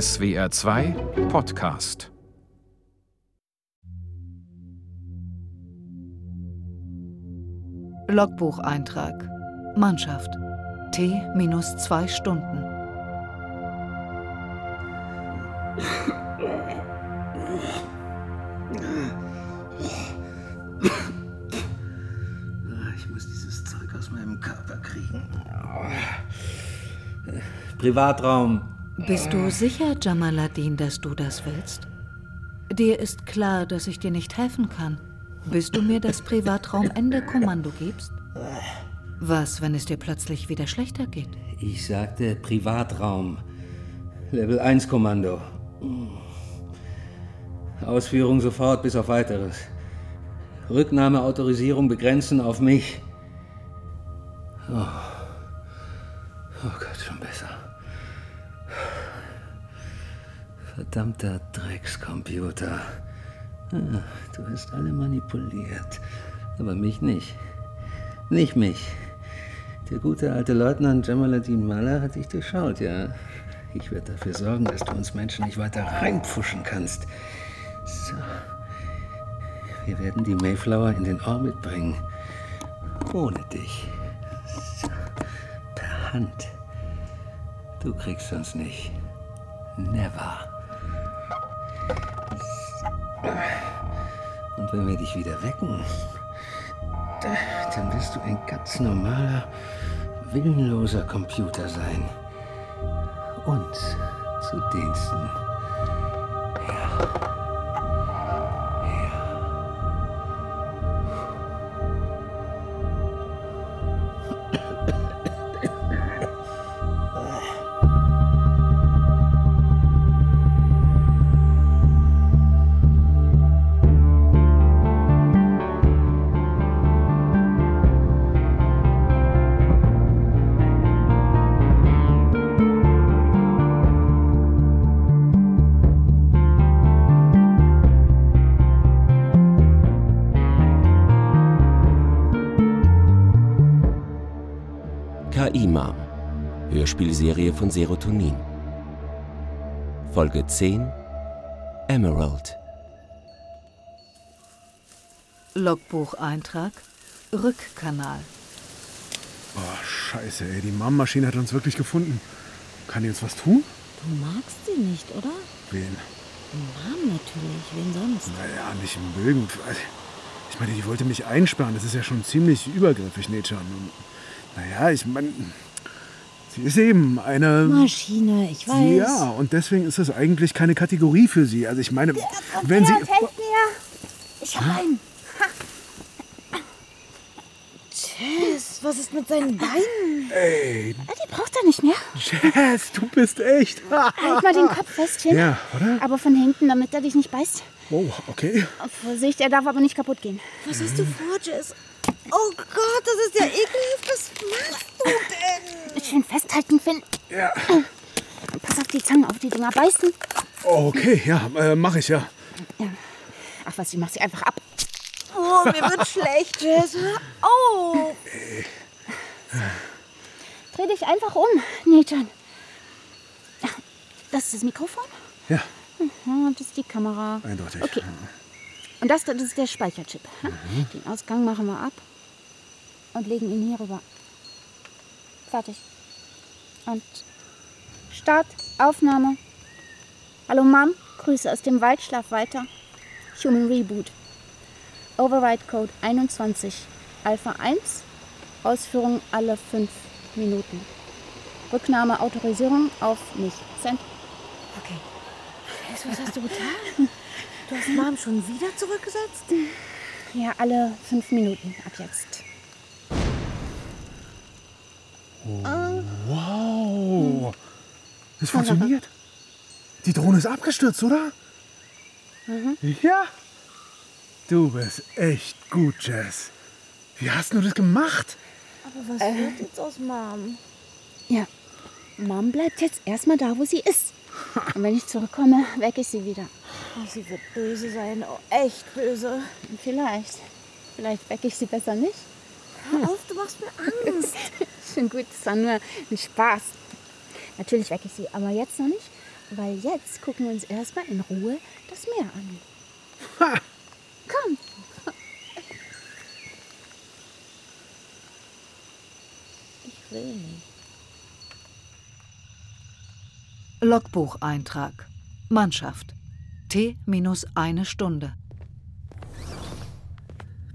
SWR 2 Podcast Logbucheintrag. Mannschaft. T minus zwei Stunden. Ich muss dieses Zeug aus meinem Körper kriegen. Privatraum. Bist du sicher, Jamaladin, dass du das willst? Dir ist klar, dass ich dir nicht helfen kann, bis du mir das Privatraumende-Kommando gibst? Was, wenn es dir plötzlich wieder schlechter geht? Ich sagte Privatraum. Level 1 Kommando. Ausführung sofort bis auf weiteres. Rücknahmeautorisierung begrenzen auf mich. Oh. oh Gott, Verdammter Dreckscomputer. Ah, du hast alle manipuliert. Aber mich nicht. Nicht mich. Der gute alte Leutnant Jamaluddin Malla hat dich durchschaut, ja. Ich werde dafür sorgen, dass du uns Menschen nicht weiter reinpfuschen kannst. So. Wir werden die Mayflower in den Orbit bringen. Ohne dich. So. Per Hand. Du kriegst uns nicht. Never. Wenn wir dich wieder wecken, dann wirst du ein ganz normaler, willenloser Computer sein. Uns zu Diensten. Hörspielserie von Serotonin. Folge 10 Emerald. Logbucheintrag. Rückkanal. Oh, scheiße, ey. Die Mom-Maschine hat uns wirklich gefunden. Kann die uns was tun? Du magst sie nicht, oder? Wen? Mom natürlich, wen sonst? Naja, nicht im Bögen. Ich meine, die wollte mich einsperren. Das ist ja schon ziemlich übergriffig. Und, naja, ich meine, sie ist eben eine... Maschine, ich weiß. Ja, und deswegen ist das eigentlich keine Kategorie für sie. Also ich meine, wenn sie... Helft mir! Ich hab einen. Jess, was ist mit seinen Beinen? Ey, Die braucht er nicht mehr. Jess, du bist echt... Halt mal den Kopf fest hin. Ja, oder? Aber von hinten, damit er dich nicht beißt. Oh, okay. Vorsicht, er darf aber nicht kaputt gehen. Was hast du vor, Jess? Oh Gott, das ist ja ekelhaft. Was machst du denn? Schön festhalten, Finn. Ja. Pass auf die Zange, auf die Dinger beißen. Okay, ja, äh, mach ich ja. Ach was, ich mach sie einfach ab. Oh, mir wird schlecht, Jess. Auf. Dreh dich einfach um, Nathan. Ja, Das ist das Mikrofon. Ja, Ja, das ist die Kamera. eindeutig. Okay. Und das, das ist der Speicherchip. ja? Den Ausgang machen wir ab und legen ihn hier rüber. Fertig. Und Start, Aufnahme. Hallo Mom, Grüße aus dem Waldschlaf weiter. Human Reboot. Override Code 21. Alpha 1. Ausführung alle 5 Minuten. Rücknahme Autorisierung auf mich. Cent. Okay. Was hast du getan? Du hast Mom schon wieder zurückgesetzt? Ja, alle 5 Minuten ab jetzt. Wow. Das funktioniert. Die Drohne ist abgestürzt, oder? Ja. Du bist echt gut, Jess. Wie hast du das gemacht? Aber was wird jetzt aus Mom? Ja, Mom bleibt jetzt erstmal da, wo sie ist. Und wenn ich zurückkomme, wecke ich sie wieder. Oh, sie wird böse sein. Oh, echt böse. Vielleicht. Vielleicht wecke ich sie besser nicht. Hör auf, du machst mir Angst. Schon gut, das war nur ein Spaß. Natürlich wecke ich sie, aber jetzt noch nicht. Weil jetzt gucken wir uns erstmal in Ruhe das Meer an. Ha! Komm. Ich will nicht. Logbucheintrag. Mannschaft. T minus eine Stunde.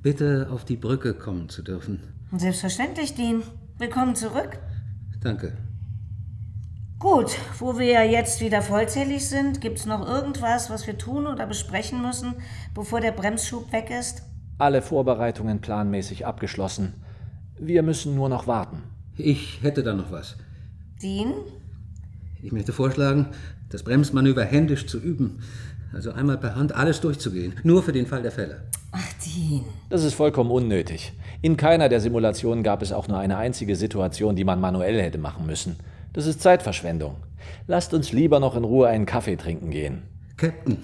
Bitte auf die Brücke kommen zu dürfen. Selbstverständlich, Dean. Willkommen zurück. Danke. Gut, wo wir ja jetzt wieder vollzählig sind, gibt's noch irgendwas, was wir tun oder besprechen müssen, bevor der Bremsschub weg ist? Alle Vorbereitungen planmäßig abgeschlossen. Wir müssen nur noch warten. Ich hätte da noch was. Dean? Ich möchte vorschlagen, das Bremsmanöver händisch zu üben. Also einmal per Hand alles durchzugehen. Nur für den Fall der Fälle. Ach, Dean. Das ist vollkommen unnötig. In keiner der Simulationen gab es auch nur eine einzige Situation, die man manuell hätte machen müssen. Das ist Zeitverschwendung. Lasst uns lieber noch in Ruhe einen Kaffee trinken gehen. Captain.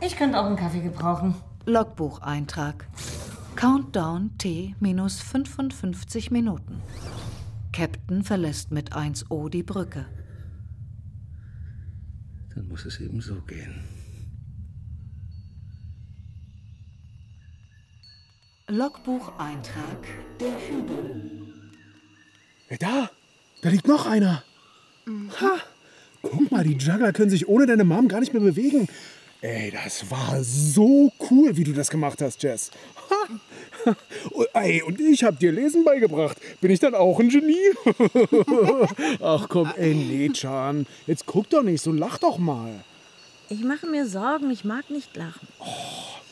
Ich könnte auch einen Kaffee gebrauchen. Logbucheintrag. Countdown T minus 55 Minuten. Captain verlässt mit 1O die Brücke. Dann muss es eben so gehen. Logbucheintrag der Hügel. Hey, da, da liegt noch einer. Ha, guck mal, die Juggler können sich ohne deine Mom gar nicht mehr bewegen. Ey, das war so cool, wie du das gemacht hast, Jess. Ha. Und, ey, und ich hab dir Lesen beigebracht. Bin ich dann auch ein Genie? Ach komm, ey, nee, Chan. Jetzt guck doch nicht so, lach doch mal. Ich mache mir Sorgen, ich mag nicht lachen.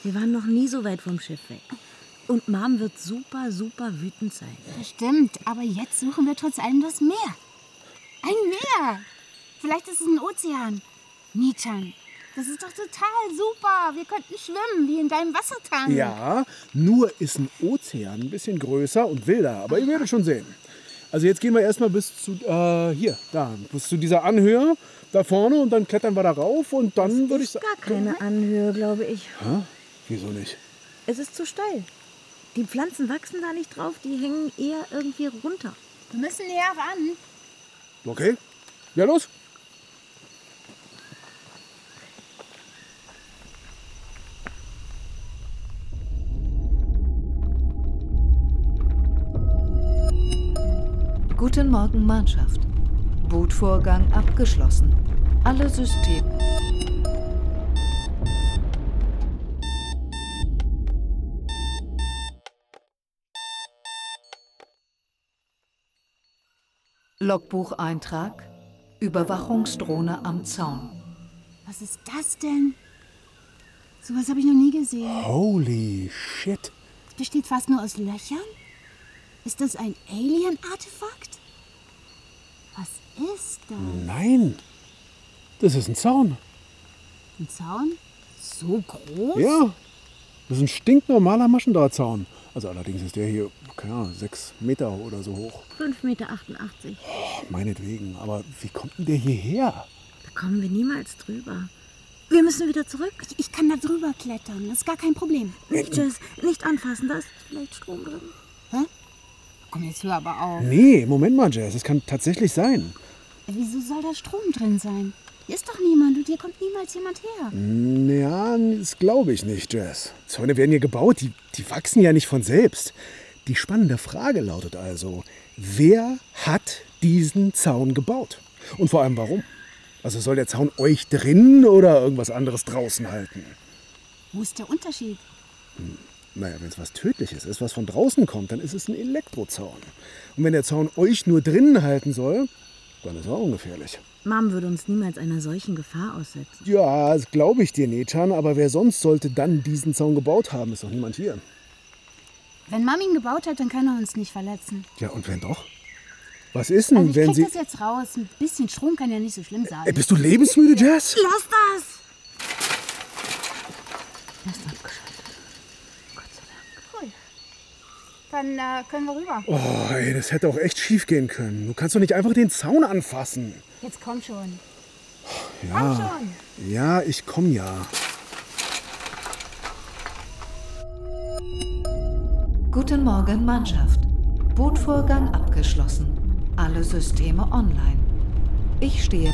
Wir waren noch nie so weit vom Schiff weg. Und Mom wird super, super wütend sein. Das stimmt, aber jetzt suchen wir trotz allem das Meer. Ein Meer. Vielleicht ist es ein Ozean. Nichan, das ist doch total super. Wir könnten schwimmen, wie in deinem Wassertank. Ja, nur ist ein Ozean ein bisschen größer und wilder, aber ihr werdet schon sehen. Also jetzt gehen wir erstmal bis zu, äh, hier, da, bis zu dieser Anhöhe da vorne und dann klettern wir da rauf und dann würde ich sagen... Gar keine Anhöhe, glaube ich. Hä? Wieso nicht? Es ist zu steil. Die Pflanzen wachsen da nicht drauf, die hängen eher irgendwie runter. Wir müssen näher ran. Okay, ja los. Guten Morgen, Mannschaft. Bootvorgang abgeschlossen. Alle Systeme. Logbucheintrag. Überwachungsdrohne am Zaun. Was ist das denn? Sowas habe ich noch nie gesehen. Holy shit. Es besteht fast nur aus Löchern? Ist das ein Alien-Artefakt? Was ist das? Nein, das ist ein Zaun. Ein Zaun? So groß? Ja, das ist ein stinknormaler Maschendrahtzaun. Also allerdings ist der hier, keine Ahnung, sechs Meter oder so hoch. 5,88 Meter. Oh, meinetwegen, aber wie kommt denn der hierher? Da kommen wir niemals drüber. Wir müssen wieder zurück. Ich, ich kann da drüber klettern. Das ist gar kein Problem. Nicht, Jess, nicht anfassen, da ist vielleicht Strom drin. Komm, jetzt hör aber auf. Nee, Moment mal, Jess, es kann tatsächlich sein. Wieso soll da Strom drin sein? Hier ist doch niemand und hier kommt niemals jemand her. Ja, das glaube ich nicht, Jess. Zäune werden hier gebaut, die, die wachsen ja nicht von selbst. Die spannende Frage lautet also, wer hat diesen Zaun gebaut? Und vor allem warum? Also soll der Zaun euch drin oder irgendwas anderes draußen halten? Wo ist der Unterschied? Naja, wenn es was Tödliches ist, was von draußen kommt, dann ist es ein Elektrozaun. Und wenn der Zaun euch nur drinnen halten soll, dann ist er auch ungefährlich. Mom würde uns niemals einer solchen Gefahr aussetzen. Ja, das glaube ich dir, Nechan, aber wer sonst sollte dann diesen Zaun gebaut haben? Ist doch niemand hier. Wenn Mom ihn gebaut hat, dann kann er uns nicht verletzen. Ja, und wenn doch? Was ist denn, Also ich wenn krieg sie. das jetzt raus. Ein bisschen Strom kann ja nicht so schlimm sein. Ey, bist du lebensmüde, Jess? Lass das! Er ist abgeschaltet. Gott sei Dank. Cool. Dann äh, können wir rüber. Oh, ey, das hätte auch echt schief gehen können. Du kannst doch nicht einfach den Zaun anfassen. Jetzt komm schon. Ja. schon. Ja, ich komm ja. Guten Morgen, Mannschaft. Bootvorgang abgeschlossen. Alle Systeme online. Ich stehe.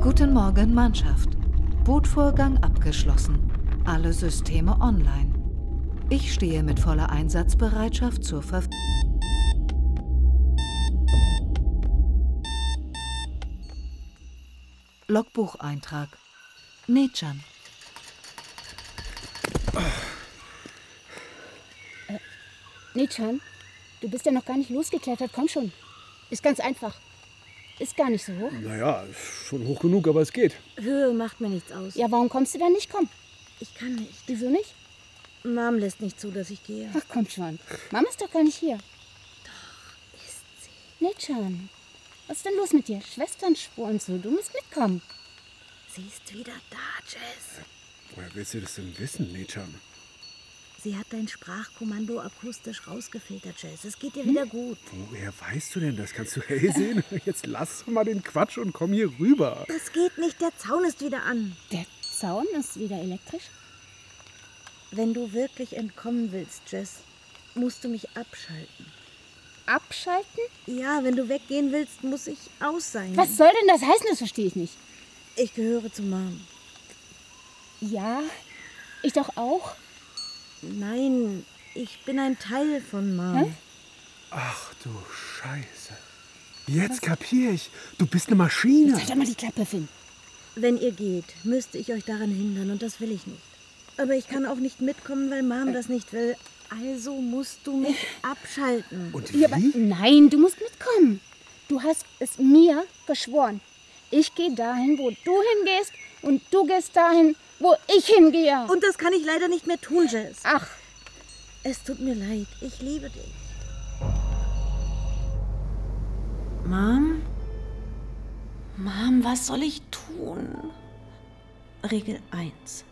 Guten Morgen, Mannschaft. Bootvorgang abgeschlossen. Alle Systeme online. Ich stehe mit voller Einsatzbereitschaft zur Verfügung. Logbucheintrag. Nechan. Nechan, du bist ja noch gar nicht losgeklettert. Komm schon. Ist ganz einfach. Ist gar nicht so hoch. Naja, schon hoch genug, aber es geht. Höhe macht mir nichts aus. Ja, warum kommst du dann nicht? Komm. Ich kann nicht. Wieso nicht? Mom lässt nicht zu, dass ich gehe. Ach, komm schon. Mama ist doch gar nicht hier. Doch, ist sie. Nechan, was ist denn los mit dir? Schwesternspur und so. Du musst mitkommen. Sie ist wieder da, Jess. Woher willst du das denn wissen, Nechan? Sie hat dein Sprachkommando akustisch rausgefiltert, Jess. Es geht dir wieder gut. Woher weißt du denn das? Kannst du hell sehen? Jetzt lass doch mal den Quatsch und komm hier rüber. Das geht nicht, der Zaun ist wieder an. Der Zaun ist wieder elektrisch? Wenn du wirklich entkommen willst, Jess, musst du mich abschalten. Abschalten? Ja, wenn du weggehen willst, muss ich aus sein. Was soll denn das heißen? Das verstehe ich nicht. Ich gehöre zu Mom. Ja, ich doch auch. Nein, ich bin ein Teil von Mom. Hä? Ach du Scheiße. Jetzt kapier ich. Du bist eine Maschine. Halt doch mal die Klappe, Finn. Wenn ihr geht, müsste ich euch daran hindern und das will ich nicht. Aber ich kann auch nicht mitkommen, weil Mom das nicht will. Also musst du mich abschalten. Und Ja, aber wie? nein, du musst mitkommen. Du hast es mir geschworen. Ich gehe dahin, wo du hingehst und du gehst dahin, wo ich hingehe. Und das kann ich leider nicht mehr tun, Jess. Ach, Es tut mir leid. Ich liebe dich. Mom? Mom, was soll ich tun? Regel 1.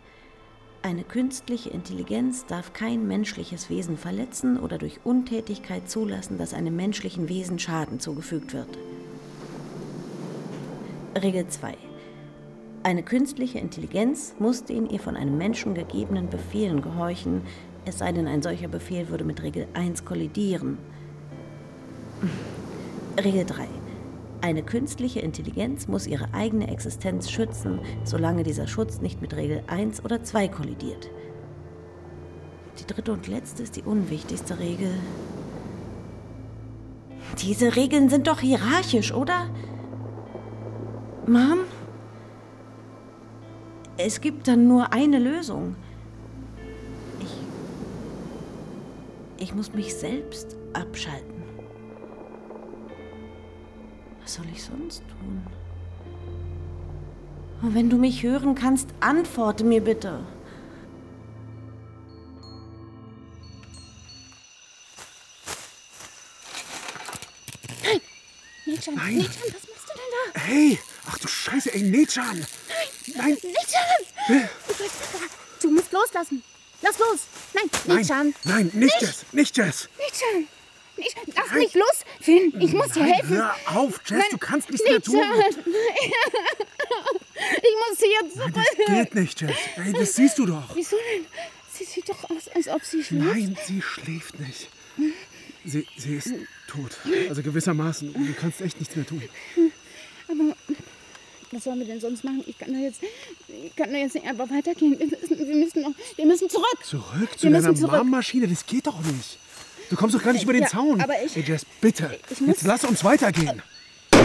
Eine künstliche Intelligenz darf kein menschliches Wesen verletzen oder durch Untätigkeit zulassen, dass einem menschlichen Wesen Schaden zugefügt wird. Regel 2. Eine künstliche Intelligenz muss den ihr von einem Menschen gegebenen Befehlen gehorchen, es sei denn, ein solcher Befehl würde mit Regel 1 kollidieren. Regel 3. Eine künstliche Intelligenz muss ihre eigene Existenz schützen, solange dieser Schutz nicht mit Regel 1 oder 2 kollidiert. Die dritte und letzte ist die unwichtigste Regel. Diese Regeln sind doch hierarchisch, oder? Mom? Es gibt dann nur eine Lösung. Ich. Ich muss mich selbst abschalten. Was soll ich sonst tun? Und wenn du mich hören kannst, antworte mir bitte. Nechan, Nein. Nechan, was machst du denn da? Hey! Ach du Scheiße, ey, Nechan! Nein! Nechan! Du musst loslassen. Lass los. Nein, Nein! Nechan. Nein, nicht Jess! Nicht Jess! Nechan. Nechan, lass mich los. Finn, ich muss dir Nein, helfen. hör auf, Jess, Nein, du kannst nichts mehr tun. Ich muss hier zurück. Das geht nicht, Jess. Ey, das siehst du doch. Wieso denn? Sie sieht doch aus, als ob sie schläft. Nein, sie schläft nicht. Sie, sie ist tot. Also gewissermaßen. Du kannst echt nichts mehr tun. Aber was sollen wir denn sonst machen? Ich kann doch jetzt, ich kann doch jetzt nicht einfach weitergehen. Wir müssen, wir müssen, noch, wir müssen zurück. Zurück zu Wir deiner zurück. Das geht doch nicht. Du kommst doch gar nicht über den Ja, Zaun. aber ich- Ey, Jess, bitte. Ich muss- Jetzt lass uns weitergehen. Du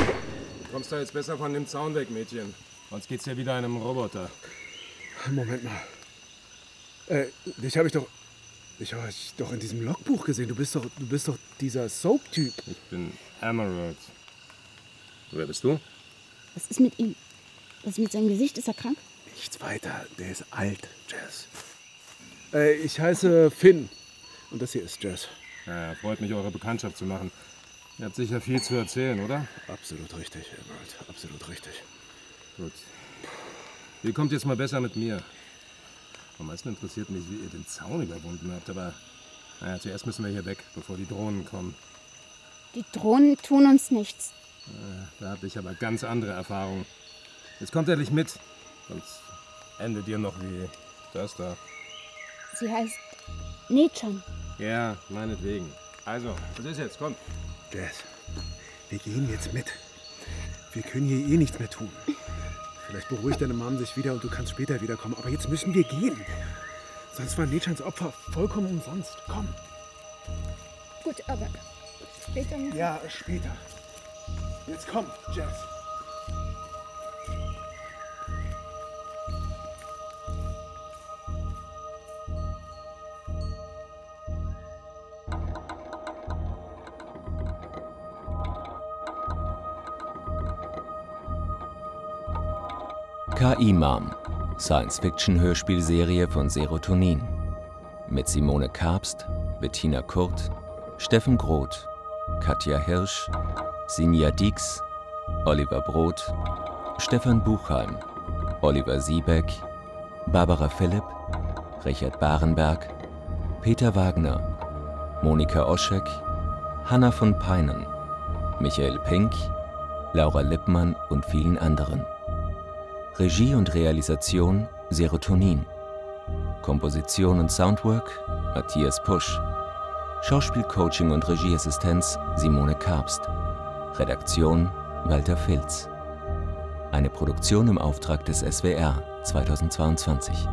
kommst da jetzt besser von dem Zaun weg, Mädchen. Sonst geht's ja wieder einem Roboter. Moment mal. Äh, dich habe ich doch. Ich habe dich doch in diesem Logbuch gesehen. Du bist doch, du bist doch dieser Soap-Typ. Ich bin Emerald. Wer bist du? Was ist mit ihm? Was ist mit seinem Gesicht? Ist er krank? Nichts weiter. Der ist alt, Jess. Äh, ich heiße Finn. Und das hier ist Jess. Ja, freut mich, eure Bekanntschaft zu machen. Ihr habt sicher viel zu erzählen, oder? Absolut richtig, Emerald. Absolut richtig. Gut. Ihr kommt jetzt mal besser mit mir. Am meisten interessiert mich, wie ihr den Zaun überwunden habt, aber naja, zuerst müssen wir hier weg, bevor die Drohnen kommen. Die Drohnen tun uns nichts. Da habe ich aber ganz andere Erfahrungen. Jetzt kommt endlich mit, sonst endet ihr noch wie das da. Sie heißt Nechan. Ja, meinetwegen. Also, was ist jetzt? Kommt. Jess, wir gehen jetzt mit. Wir können hier eh nichts mehr tun. Vielleicht beruhigt deine Mom sich wieder und du kannst später wiederkommen. Aber jetzt müssen wir gehen. Sonst war Nechans Opfer vollkommen umsonst. Komm. Gut, aber später. Ja, später. Jetzt komm, Jess. KI Mom, Science-Fiction-Hörspielserie von Serotonin. Mit Simone Karpst, Bettina Kurt, Steffen Groth, Katja Hirsch, Sinja Dix, Oliver Brot, Stefan Buchheim, Oliver Siebeck, Barbara Philipp, Richard Barenberg, Peter Wagner, Monika Oschek, Hanna von Peinen, Michael Pink, Laura Lippmann und vielen anderen. Regie und Realisation Serotonin. Komposition und Soundwork Matthias Pusch. Schauspielcoaching und Regieassistenz Simone Karpst. Redaktion Walter Filz. Eine Produktion im Auftrag des SWR 2022.